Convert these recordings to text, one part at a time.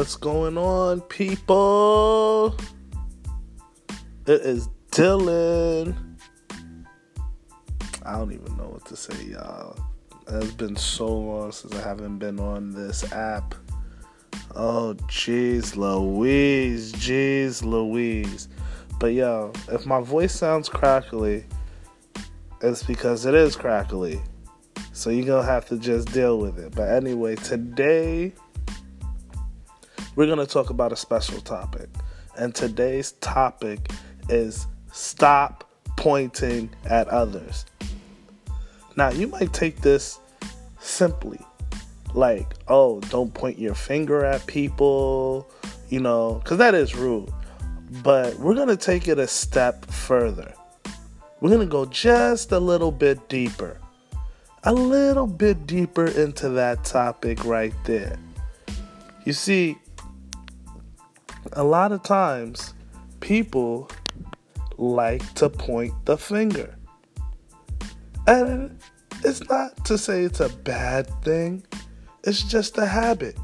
What's going on, people? It is Dylan. I don't even know what to say, y'all. It's been so long since I haven't been on this app. Oh, jeez, Louise, jeez, Louise. But yo, if my voice sounds crackly, it's because it is crackly. So you're gonna have to just deal with it. But anyway, today we're gonna talk about a special topic. And today's topic is stop pointing at others. Now, you might take this simply like, oh, don't point your finger at people, you know, because that is rude. But we're going to take it a step further. We're going to go just a little bit deeper. A little bit deeper into that topic right there. You see, a lot of times people like to point the finger. And it's not to say it's a bad thing, it's just a habit.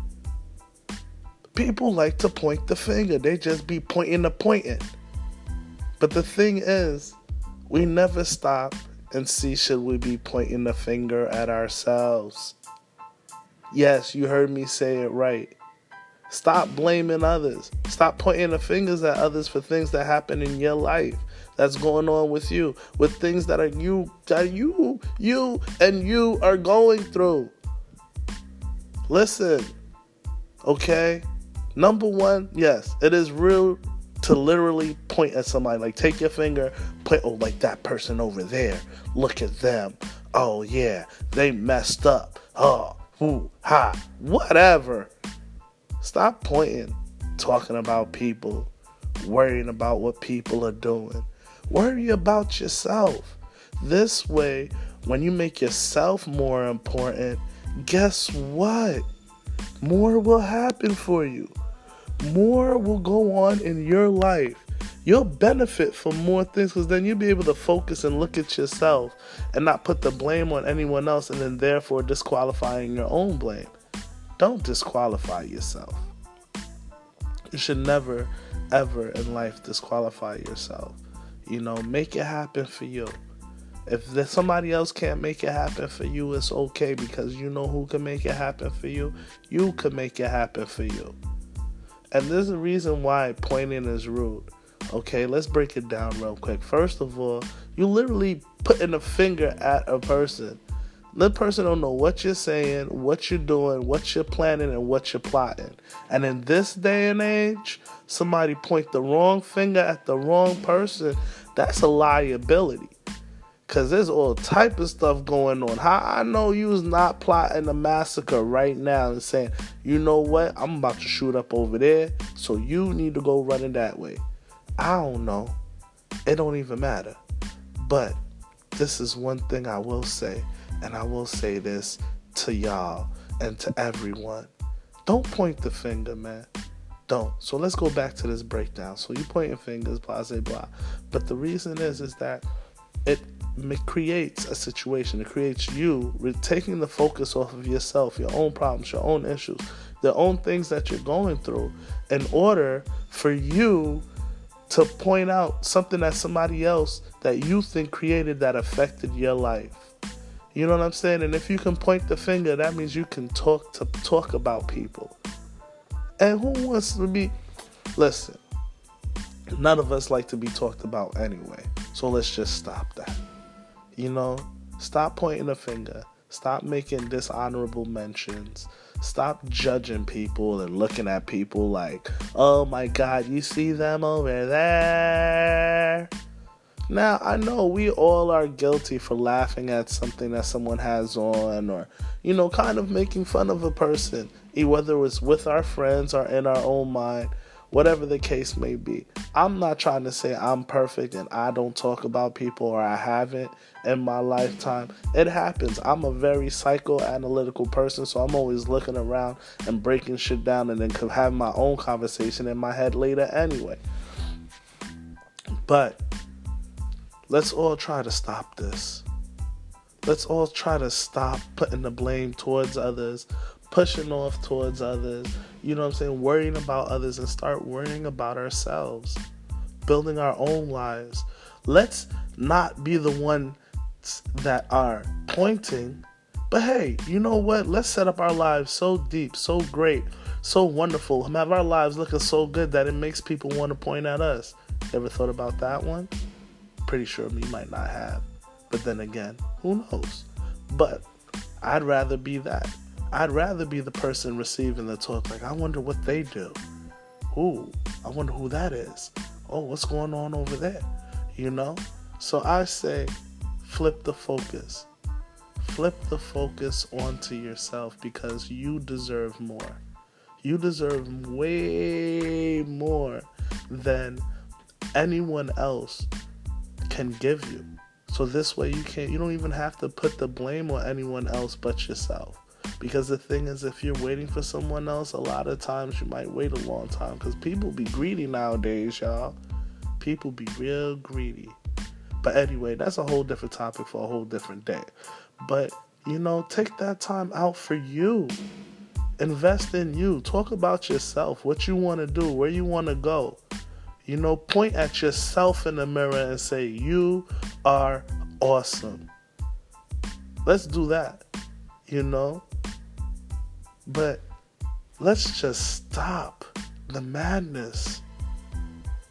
People like to point the finger, they just be pointing the pointing. But the thing is, we never stop and see should we be pointing the finger at ourselves. Yes, you heard me say it right. Stop blaming others. Stop pointing the fingers at others for things that happen in your life that's going on with you, with things that are you that you you and you are going through. Listen. Okay? Number 1, yes, it is real to literally point at somebody like take your finger, point oh like that person over there. Look at them. Oh yeah, they messed up. Oh, whoo, ha, whatever Stop pointing, talking about people, worrying about what people are doing. Worry about yourself. This way, when you make yourself more important, guess what? More will happen for you. More will go on in your life. You'll benefit from more things because then you'll be able to focus and look at yourself and not put the blame on anyone else and then therefore disqualifying your own blame. Don't disqualify yourself. You should never, ever in life disqualify yourself. You know, make it happen for you. If somebody else can't make it happen for you, it's okay because you know who can make it happen for you. You can make it happen for you. And there's a reason why pointing is rude. Okay, let's break it down real quick. First of all, you literally putting a finger at a person the person don't know what you're saying, what you're doing, what you're planning, and what you're plotting. And in this day and age, somebody point the wrong finger at the wrong person. That's a liability. Cause there's all type of stuff going on. How I know you was not plotting a massacre right now and saying, you know what, I'm about to shoot up over there, so you need to go running that way. I don't know. It don't even matter. But this is one thing I will say. And I will say this to y'all and to everyone. Don't point the finger, man. Don't. So let's go back to this breakdown. So you pointing fingers, blah, blah, blah. But the reason is, is that it creates a situation. It creates you taking the focus off of yourself, your own problems, your own issues, the own things that you're going through, in order for you to point out something that somebody else that you think created that affected your life. You know what I'm saying? And if you can point the finger, that means you can talk to talk about people. And who wants to be listen, none of us like to be talked about anyway. So let's just stop that. You know, stop pointing the finger. Stop making dishonorable mentions. Stop judging people and looking at people like, oh my God, you see them over there? Now, I know we all are guilty for laughing at something that someone has on or, you know, kind of making fun of a person, whether it's with our friends or in our own mind, whatever the case may be. I'm not trying to say I'm perfect and I don't talk about people or I haven't in my lifetime. It happens. I'm a very psychoanalytical person, so I'm always looking around and breaking shit down and then have my own conversation in my head later anyway. But Let's all try to stop this. Let's all try to stop putting the blame towards others, pushing off towards others, you know what I'm saying, worrying about others and start worrying about ourselves, building our own lives. Let's not be the ones that are pointing, but hey, you know what? Let's set up our lives so deep, so great, so wonderful, have our lives looking so good that it makes people want to point at us. Ever thought about that one? Pretty sure me might not have. But then again, who knows? But I'd rather be that. I'd rather be the person receiving the talk. Like, I wonder what they do. Ooh, I wonder who that is. Oh, what's going on over there? You know? So I say, flip the focus. Flip the focus onto yourself because you deserve more. You deserve way more than anyone else can give you. So this way you can't you don't even have to put the blame on anyone else but yourself. Because the thing is if you're waiting for someone else, a lot of times you might wait a long time cuz people be greedy nowadays, y'all. People be real greedy. But anyway, that's a whole different topic for a whole different day. But you know, take that time out for you. Invest in you. Talk about yourself, what you want to do, where you want to go. You know, point at yourself in the mirror and say, You are awesome. Let's do that, you know? But let's just stop the madness.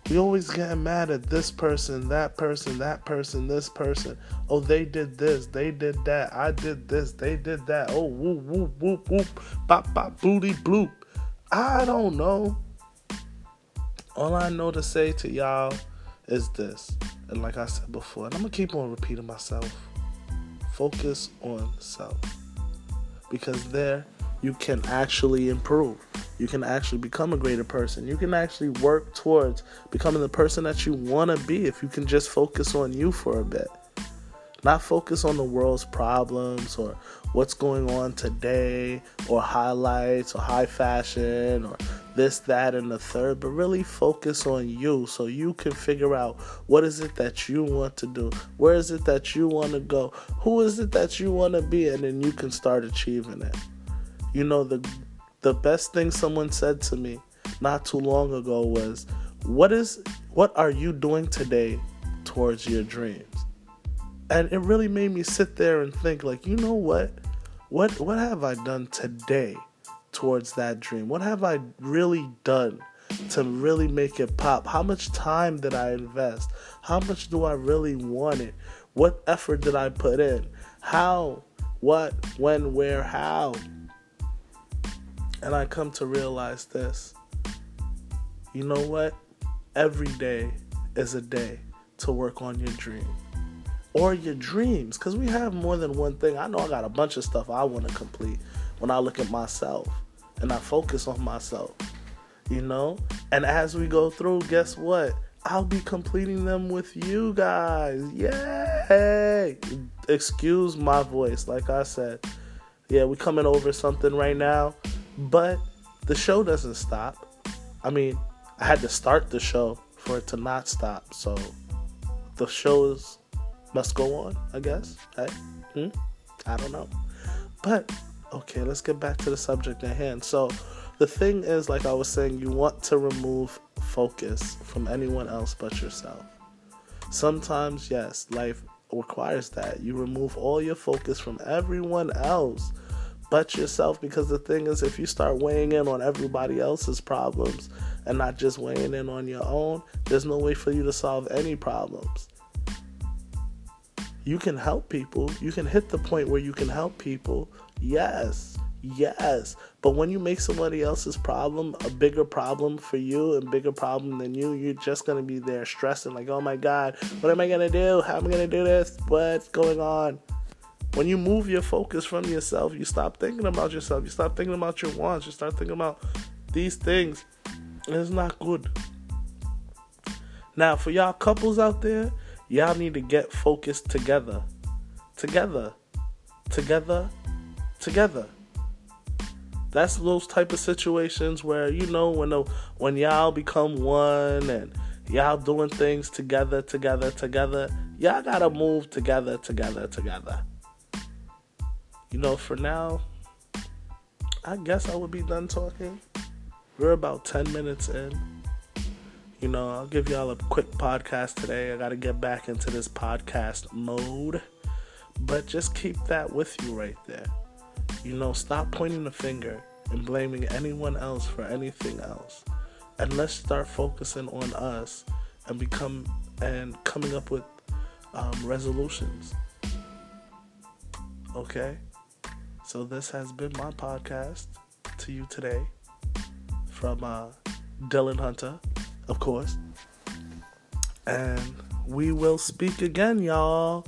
We always get mad at this person, that person, that person, this person. Oh, they did this, they did that. I did this, they did that. Oh, whoop, whoop, whoop, whoop, bop, bop, booty, bloop. I don't know. All I know to say to y'all is this. And like I said before, and I'm going to keep on repeating myself focus on self. Because there you can actually improve. You can actually become a greater person. You can actually work towards becoming the person that you want to be if you can just focus on you for a bit. Not focus on the world's problems or what's going on today or highlights or high fashion or this, that, and the third, but really focus on you so you can figure out what is it that you want to do, where is it that you want to go, who is it that you want to be, and then you can start achieving it. You know, the the best thing someone said to me not too long ago was, "What is what are you doing today towards your dreams?" and it really made me sit there and think like you know what what what have i done today towards that dream? What have i really done to really make it pop? How much time did i invest? How much do i really want it? What effort did i put in? How what when where how? And i come to realize this. You know what? Every day is a day to work on your dream or your dreams because we have more than one thing. I know I got a bunch of stuff I want to complete when I look at myself and I focus on myself, you know? And as we go through, guess what? I'll be completing them with you guys. Yay! Excuse my voice, like I said. Yeah, we're coming over something right now, but the show doesn't stop. I mean, I had to start the show for it to not stop, so the show is must go on, I guess. Hey, hmm? I don't know. But okay, let's get back to the subject at hand. So, the thing is, like I was saying, you want to remove focus from anyone else but yourself. Sometimes, yes, life requires that. You remove all your focus from everyone else but yourself because the thing is, if you start weighing in on everybody else's problems and not just weighing in on your own, there's no way for you to solve any problems you can help people. You can hit the point where you can help people. Yes. Yes. But when you make somebody else's problem a bigger problem for you and bigger problem than you, you're just going to be there stressing like, "Oh my god, what am I going to do? How am I going to do this? What's going on?" When you move your focus from yourself, you stop thinking about yourself. You stop thinking about your wants. You start thinking about these things. And it's not good. Now, for y'all couples out there, Y'all need to get focused together. Together. Together. Together. That's those type of situations where you know when the, when y'all become one and y'all doing things together, together, together. Y'all gotta move together, together, together. You know, for now, I guess I would be done talking. We're about 10 minutes in. You know, I'll give y'all a quick podcast today. I got to get back into this podcast mode. But just keep that with you right there. You know, stop pointing the finger and blaming anyone else for anything else. And let's start focusing on us and become and coming up with um, resolutions. Okay? So this has been my podcast to you today from uh, Dylan Hunter, of course. And we will speak again, y'all.